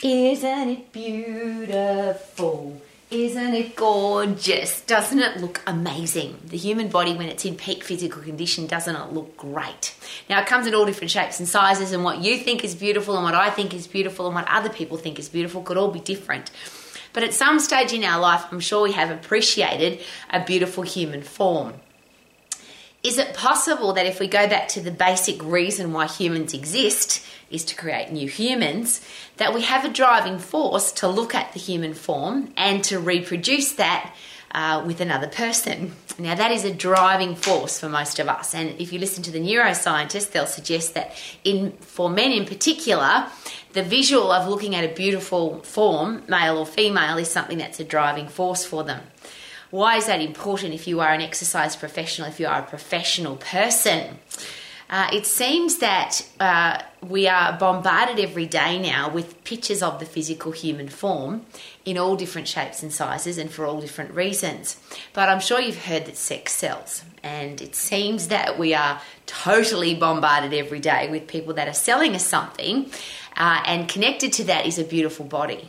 Isn't it beautiful? Isn't it gorgeous? Doesn't it look amazing? The human body, when it's in peak physical condition, doesn't it look great? Now, it comes in all different shapes and sizes, and what you think is beautiful and what I think is beautiful and what other people think is beautiful could all be different. But at some stage in our life, I'm sure we have appreciated a beautiful human form. Is it possible that if we go back to the basic reason why humans exist, is to create new humans, that we have a driving force to look at the human form and to reproduce that uh, with another person. Now, that is a driving force for most of us. And if you listen to the neuroscientists, they'll suggest that in, for men in particular, the visual of looking at a beautiful form, male or female, is something that's a driving force for them. Why is that important if you are an exercise professional, if you are a professional person? Uh, it seems that uh, we are bombarded every day now with pictures of the physical human form in all different shapes and sizes and for all different reasons. But I'm sure you've heard that sex sells, and it seems that we are totally bombarded every day with people that are selling us something, uh, and connected to that is a beautiful body.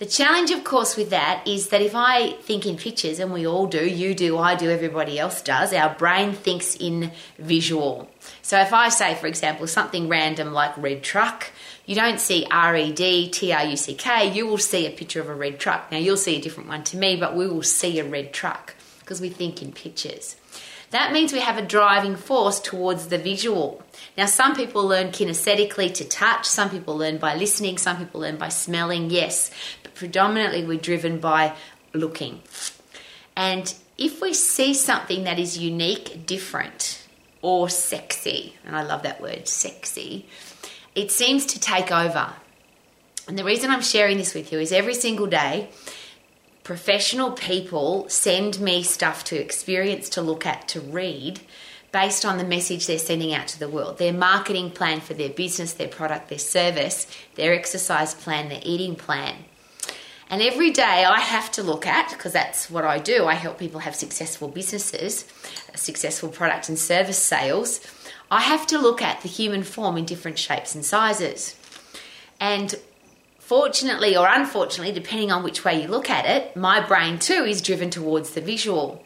The challenge, of course, with that is that if I think in pictures, and we all do, you do, I do, everybody else does, our brain thinks in visual. So if I say, for example, something random like red truck, you don't see R E D T R U C K, you will see a picture of a red truck. Now, you'll see a different one to me, but we will see a red truck because we think in pictures. That means we have a driving force towards the visual. Now, some people learn kinesthetically to touch, some people learn by listening, some people learn by smelling, yes, but predominantly we're driven by looking. And if we see something that is unique, different, or sexy, and I love that word, sexy, it seems to take over. And the reason I'm sharing this with you is every single day, professional people send me stuff to experience, to look at, to read based on the message they're sending out to the world their marketing plan for their business, their product, their service, their exercise plan, their eating plan. And every day I have to look at, because that's what I do, I help people have successful businesses, successful product and service sales. I have to look at the human form in different shapes and sizes. And fortunately or unfortunately, depending on which way you look at it, my brain too is driven towards the visual.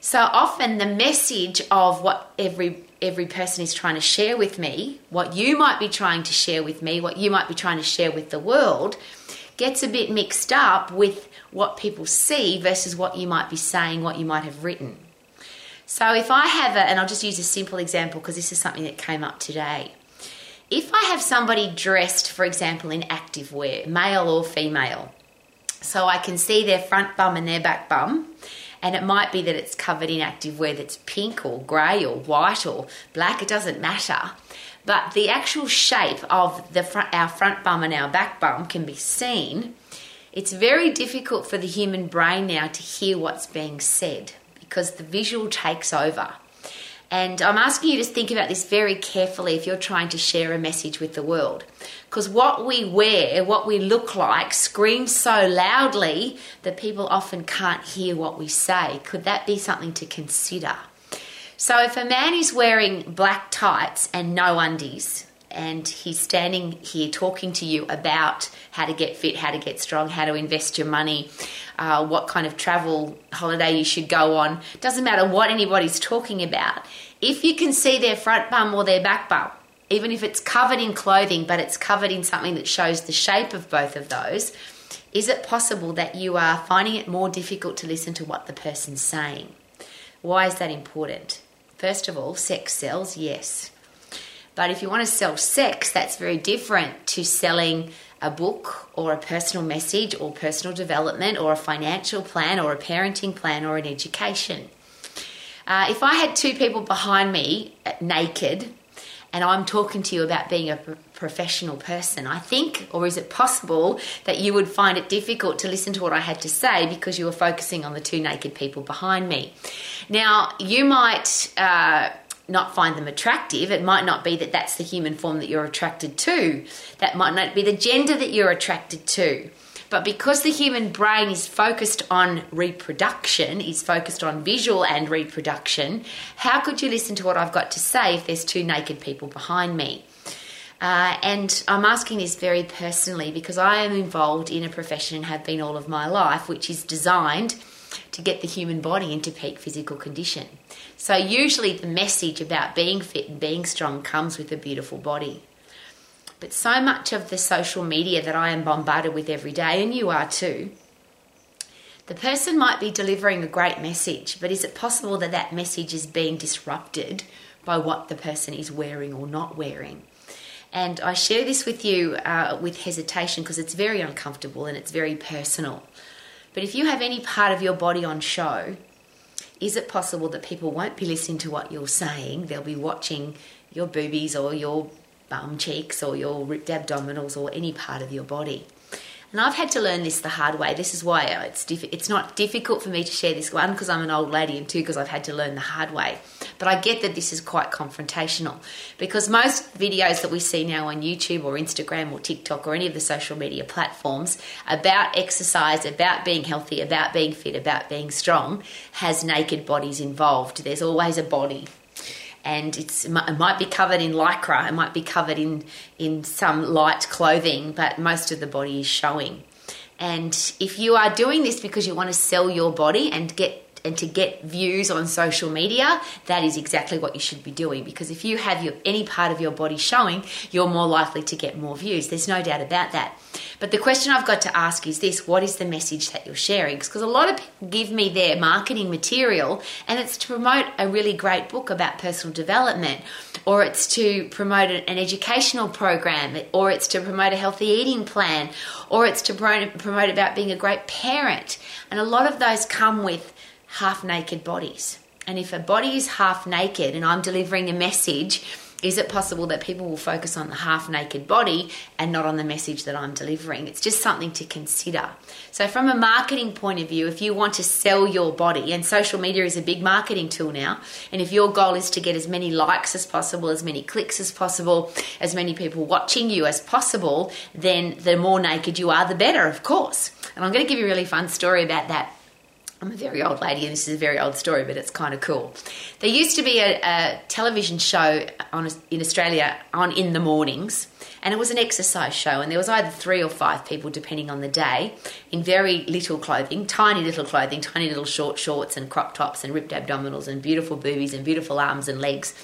So often the message of what every every person is trying to share with me, what you might be trying to share with me, what you might be trying to share with the world, gets a bit mixed up with what people see versus what you might be saying, what you might have written. So if I have a, and I'll just use a simple example because this is something that came up today. If I have somebody dressed, for example, in active wear, male or female, so I can see their front bum and their back bum, and it might be that it's covered in active wear that's pink or grey or white or black, it doesn't matter but the actual shape of the front, our front bum and our back bum can be seen. It's very difficult for the human brain now to hear what's being said because the visual takes over. And I'm asking you to think about this very carefully if you're trying to share a message with the world. Because what we wear, what we look like, screams so loudly that people often can't hear what we say. Could that be something to consider? So if a man is wearing black tights and no undies, and he's standing here talking to you about how to get fit, how to get strong, how to invest your money, uh, what kind of travel holiday you should go on. Doesn't matter what anybody's talking about. If you can see their front bum or their back bum, even if it's covered in clothing, but it's covered in something that shows the shape of both of those, is it possible that you are finding it more difficult to listen to what the person's saying? Why is that important? First of all, sex sells, yes. But if you want to sell sex, that's very different to selling a book or a personal message or personal development or a financial plan or a parenting plan or an education. Uh, if I had two people behind me uh, naked and I'm talking to you about being a professional person, I think, or is it possible that you would find it difficult to listen to what I had to say because you were focusing on the two naked people behind me? Now, you might. Uh, not find them attractive. It might not be that that's the human form that you're attracted to. That might not be the gender that you're attracted to. But because the human brain is focused on reproduction, is focused on visual and reproduction, how could you listen to what I've got to say if there's two naked people behind me? Uh, and I'm asking this very personally because I am involved in a profession and have been all of my life, which is designed to get the human body into peak physical condition. So, usually, the message about being fit and being strong comes with a beautiful body. But so much of the social media that I am bombarded with every day, and you are too, the person might be delivering a great message, but is it possible that that message is being disrupted by what the person is wearing or not wearing? And I share this with you uh, with hesitation because it's very uncomfortable and it's very personal. But if you have any part of your body on show, is it possible that people won't be listening to what you're saying? They'll be watching your boobies or your bum cheeks or your ripped abdominals or any part of your body. And I've had to learn this the hard way. This is why it's diff- it's not difficult for me to share this one because I'm an old lady, and two because I've had to learn the hard way. But I get that this is quite confrontational because most videos that we see now on YouTube or Instagram or TikTok or any of the social media platforms about exercise, about being healthy, about being fit, about being strong has naked bodies involved. There's always a body and it might be covered in lycra, it might be covered in, in some light clothing, but most of the body is showing. And if you are doing this because you want to sell your body and get and to get views on social media, that is exactly what you should be doing. Because if you have your, any part of your body showing, you're more likely to get more views. There's no doubt about that. But the question I've got to ask is this what is the message that you're sharing? Because a lot of people give me their marketing material and it's to promote a really great book about personal development, or it's to promote an educational program, or it's to promote a healthy eating plan, or it's to promote, about being a great parent. And a lot of those come with half naked bodies. And if a body is half naked and I'm delivering a message, is it possible that people will focus on the half naked body and not on the message that I'm delivering? It's just something to consider. So, from a marketing point of view, if you want to sell your body, and social media is a big marketing tool now, and if your goal is to get as many likes as possible, as many clicks as possible, as many people watching you as possible, then the more naked you are, the better, of course. And I'm going to give you a really fun story about that I'm a very old lady, and this is a very old story, but it's kind of cool. There used to be a, a television show on, in Australia on in the mornings, and it was an exercise show, and there was either three or five people, depending on the day, in very little clothing, tiny little clothing, tiny little short shorts and crop tops and ripped abdominals and beautiful boobies and beautiful arms and legs,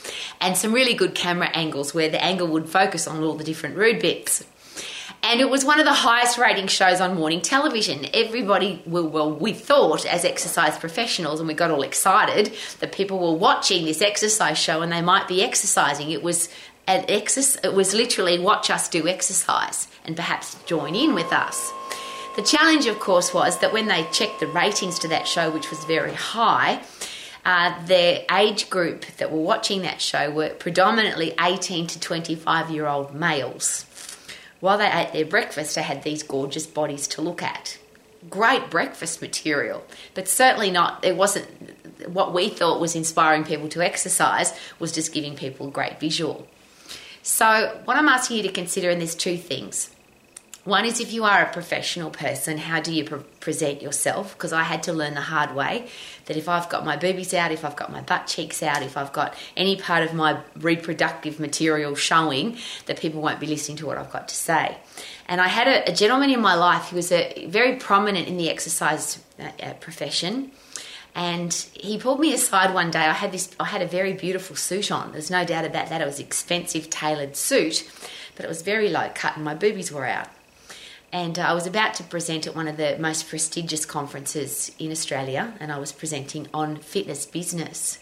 and some really good camera angles where the angle would focus on all the different rude bits and it was one of the highest rating shows on morning television. Everybody, well, well, we thought as exercise professionals, and we got all excited that people were watching this exercise show and they might be exercising. It was an exercise. It was literally watch us do exercise and perhaps join in with us. The challenge, of course, was that when they checked the ratings to that show, which was very high, uh, the age group that were watching that show were predominantly 18 to 25 year old males. While they ate their breakfast, they had these gorgeous bodies to look at. Great breakfast material, but certainly not, it wasn't what we thought was inspiring people to exercise, was just giving people a great visual. So, what I'm asking you to consider, in there's two things. One is if you are a professional person, how do you pre- present yourself? Because I had to learn the hard way that if I've got my boobies out, if I've got my butt cheeks out, if I've got any part of my reproductive material showing, that people won't be listening to what I've got to say. And I had a, a gentleman in my life who was a, very prominent in the exercise uh, uh, profession. And he pulled me aside one day. I had this, I had a very beautiful suit on. There's no doubt about that. It was expensive tailored suit, but it was very low cut and my boobies were out and uh, I was about to present at one of the most prestigious conferences in Australia, and I was presenting on fitness business.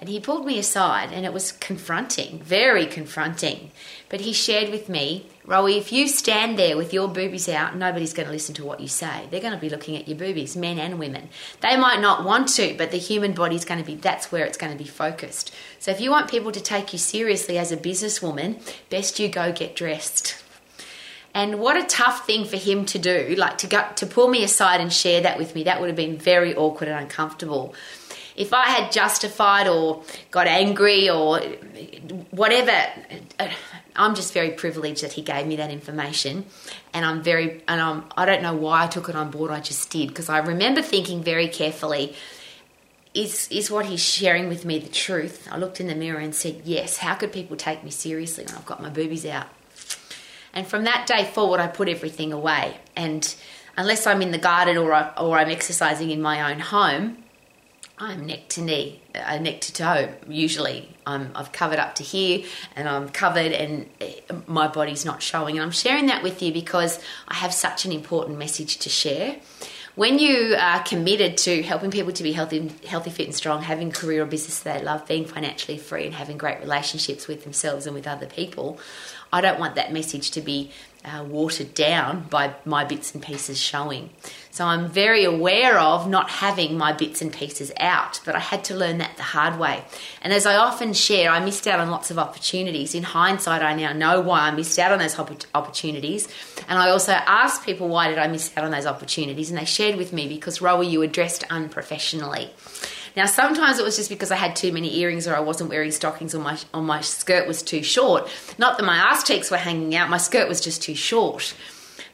And he pulled me aside, and it was confronting, very confronting. But he shared with me, Rowie, if you stand there with your boobies out, nobody's going to listen to what you say. They're going to be looking at your boobies, men and women. They might not want to, but the human body's going to be, that's where it's going to be focused. So if you want people to take you seriously as a businesswoman, best you go get dressed. And what a tough thing for him to do, like to go, to pull me aside and share that with me. That would have been very awkward and uncomfortable. If I had justified or got angry or whatever, uh, I'm just very privileged that he gave me that information, and I'm very and I'm I don't know why I took it on board. I just did because I remember thinking very carefully is is what he's sharing with me the truth? I looked in the mirror and said, Yes, how could people take me seriously when I've got my boobies out? And from that day forward, I put everything away. And unless I'm in the garden or, I, or I'm exercising in my own home, I'm neck to knee, uh, neck to toe. Usually, I'm, I've covered up to here, and I'm covered, and uh, my body's not showing. And I'm sharing that with you because I have such an important message to share. When you are committed to helping people to be healthy, healthy, fit, and strong, having a career or business that they love, being financially free, and having great relationships with themselves and with other people, I don't want that message to be uh, watered down by my bits and pieces showing. So I'm very aware of not having my bits and pieces out, but I had to learn that the hard way. And as I often share, I missed out on lots of opportunities. In hindsight, I now know why I missed out on those opportunities. And I also asked people, why did I miss out on those opportunities? And they shared with me because, Rowie, you were dressed unprofessionally. Now, sometimes it was just because I had too many earrings or I wasn't wearing stockings or my, or my skirt was too short. Not that my ass cheeks were hanging out, my skirt was just too short.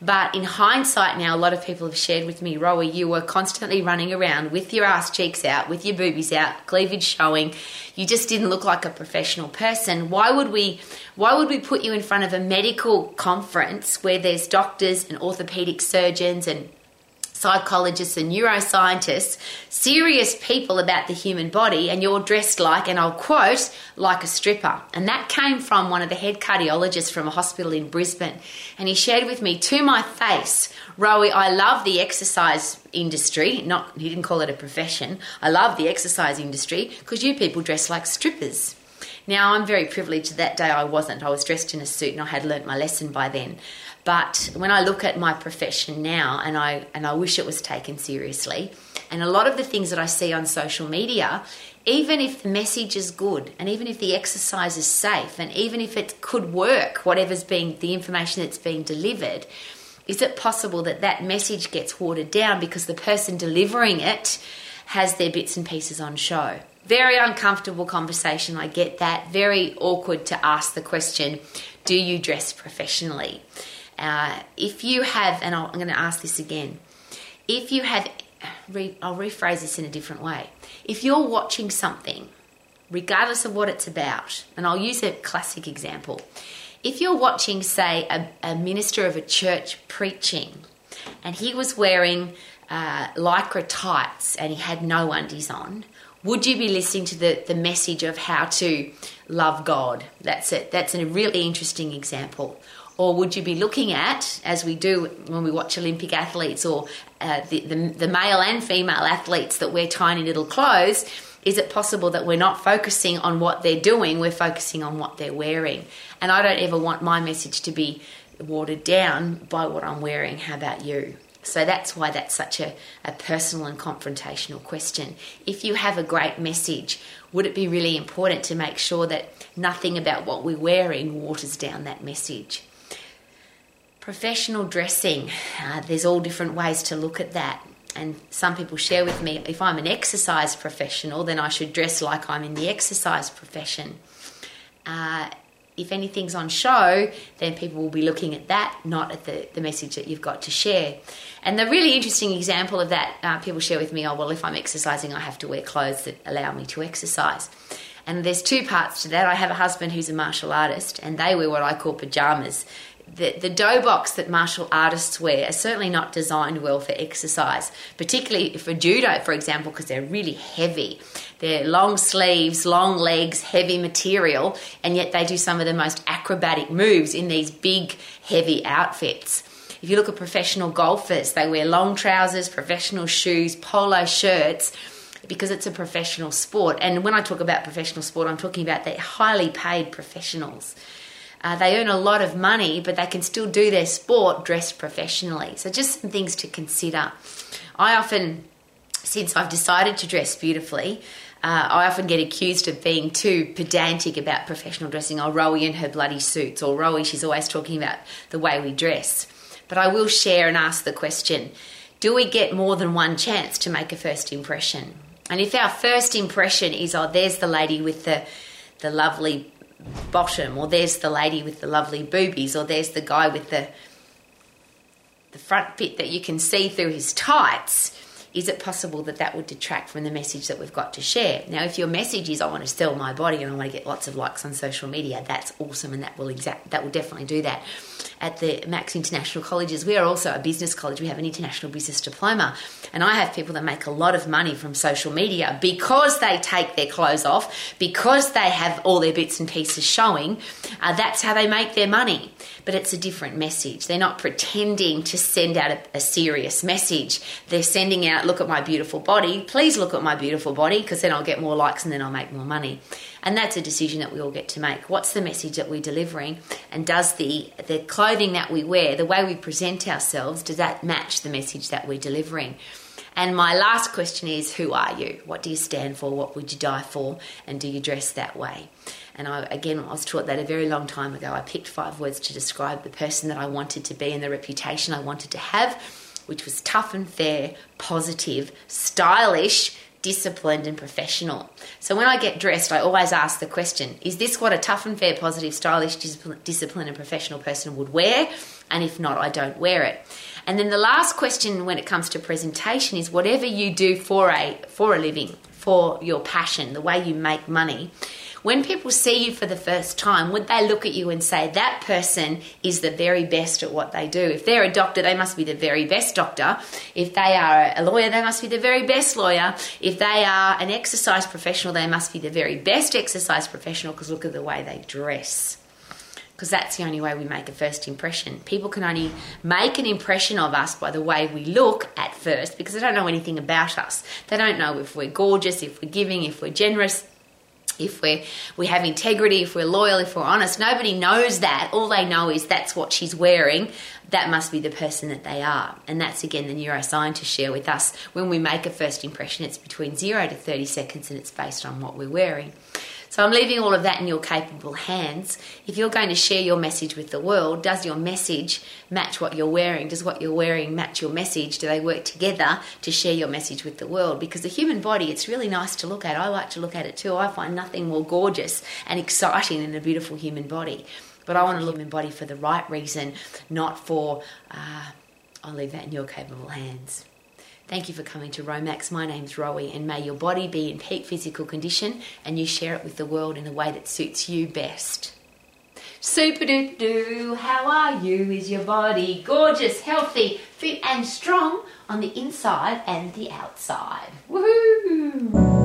But in hindsight now, a lot of people have shared with me, Rowie, you were constantly running around with your ass cheeks out, with your boobies out, cleavage showing. You just didn't look like a professional person. Why would we why would we put you in front of a medical conference where there's doctors and orthopedic surgeons and psychologists and neuroscientists, serious people about the human body, and you're dressed like, and I'll quote, like a stripper. And that came from one of the head cardiologists from a hospital in Brisbane. And he shared with me to my face, Rowie, I love the exercise industry. Not he didn't call it a profession. I love the exercise industry because you people dress like strippers. Now I'm very privileged that day I wasn't. I was dressed in a suit and I had learnt my lesson by then. But when I look at my profession now, and I and I wish it was taken seriously, and a lot of the things that I see on social media, even if the message is good, and even if the exercise is safe, and even if it could work, whatever's being the information that's being delivered, is it possible that that message gets watered down because the person delivering it has their bits and pieces on show? Very uncomfortable conversation. I get that. Very awkward to ask the question, do you dress professionally? Uh, if you have, and i am going to ask this again, if you have, re, I'll rephrase this in a different way. If you're watching something, regardless of what it's about, and I'll use a classic example. If you're watching, say, a, a minister of a church preaching, and he was wearing uh, lycra tights and he had no undies on, would you be listening to the, the message of how to love God? That's it. That's a really interesting example. Or would you be looking at, as we do when we watch Olympic athletes or uh, the, the, the male and female athletes that wear tiny little clothes? Is it possible that we're not focusing on what they're doing, we're focusing on what they're wearing? And I don't ever want my message to be watered down by what I'm wearing. How about you? So that's why that's such a, a personal and confrontational question. If you have a great message, would it be really important to make sure that nothing about what we're wearing waters down that message? Professional dressing, uh, there's all different ways to look at that. And some people share with me if I'm an exercise professional, then I should dress like I'm in the exercise profession. Uh, if anything's on show, then people will be looking at that, not at the, the message that you've got to share. And the really interesting example of that, uh, people share with me, oh, well, if I'm exercising, I have to wear clothes that allow me to exercise. And there's two parts to that. I have a husband who's a martial artist, and they wear what I call pajamas the, the doboks that martial artists wear are certainly not designed well for exercise, particularly for judo, for example, because they're really heavy. They're long sleeves, long legs, heavy material, and yet they do some of the most acrobatic moves in these big, heavy outfits. If you look at professional golfers, they wear long trousers, professional shoes, polo shirts because it's a professional sport. And when I talk about professional sport, I'm talking about the highly paid professionals. Uh, they earn a lot of money, but they can still do their sport dressed professionally. So, just some things to consider. I often, since I've decided to dress beautifully, uh, I often get accused of being too pedantic about professional dressing. Oh, Rowie in her bloody suits, or Rowie, she's always talking about the way we dress. But I will share and ask the question do we get more than one chance to make a first impression? And if our first impression is, oh, there's the lady with the, the lovely bottom, or there's the lady with the lovely boobies, or there's the guy with the the front bit that you can see through his tights. Is it possible that that would detract from the message that we've got to share? Now, if your message is I want to sell my body and I want to get lots of likes on social media, that's awesome, and that will exact that will definitely do that. At the Max International Colleges, we are also a business college. We have an international business diploma, and I have people that make a lot of money from social media because they take their clothes off, because they have all their bits and pieces showing. Uh, that's how they make their money. But it's a different message. They're not pretending to send out a, a serious message. They're sending out look at my beautiful body. Please look at my beautiful body because then I'll get more likes and then I'll make more money. And that's a decision that we all get to make. What's the message that we're delivering? And does the, the clothing that we wear, the way we present ourselves, does that match the message that we're delivering? And my last question is Who are you? What do you stand for? What would you die for? And do you dress that way? And I, again, I was taught that a very long time ago. I picked five words to describe the person that I wanted to be and the reputation I wanted to have which was tough and fair, positive, stylish, disciplined, and professional. So when I get dressed, I always ask the question Is this what a tough and fair, positive, stylish, disciplined, and professional person would wear? And if not, I don't wear it. And then the last question when it comes to presentation is whatever you do for a for a living, for your passion, the way you make money, when people see you for the first time, would they look at you and say, that person is the very best at what they do? If they're a doctor, they must be the very best doctor. If they are a lawyer, they must be the very best lawyer. If they are an exercise professional, they must be the very best exercise professional because look at the way they dress because that's the only way we make a first impression. People can only make an impression of us by the way we look at first because they don't know anything about us. They don't know if we're gorgeous, if we're giving, if we're generous if we're we have integrity, if we're loyal, if we're honest. Nobody knows that. All they know is that's what she's wearing. That must be the person that they are. And that's again the neuroscientists share with us. When we make a first impression, it's between zero to 30 seconds and it's based on what we're wearing. So I'm leaving all of that in your capable hands. If you're going to share your message with the world, does your message match what you're wearing? Does what you're wearing match your message? Do they work together to share your message with the world? Because the human body, it's really nice to look at. I like to look at it too. I find nothing more gorgeous and exciting than a beautiful human body. But I want a human body for the right reason, not for, uh, I'll leave that in your capable hands. Thank you for coming to Romax. My name's Rowie, and may your body be in peak physical condition and you share it with the world in a way that suits you best. Super doo doo, how are you? Is your body gorgeous, healthy, fit, and strong on the inside and the outside? Woohoo!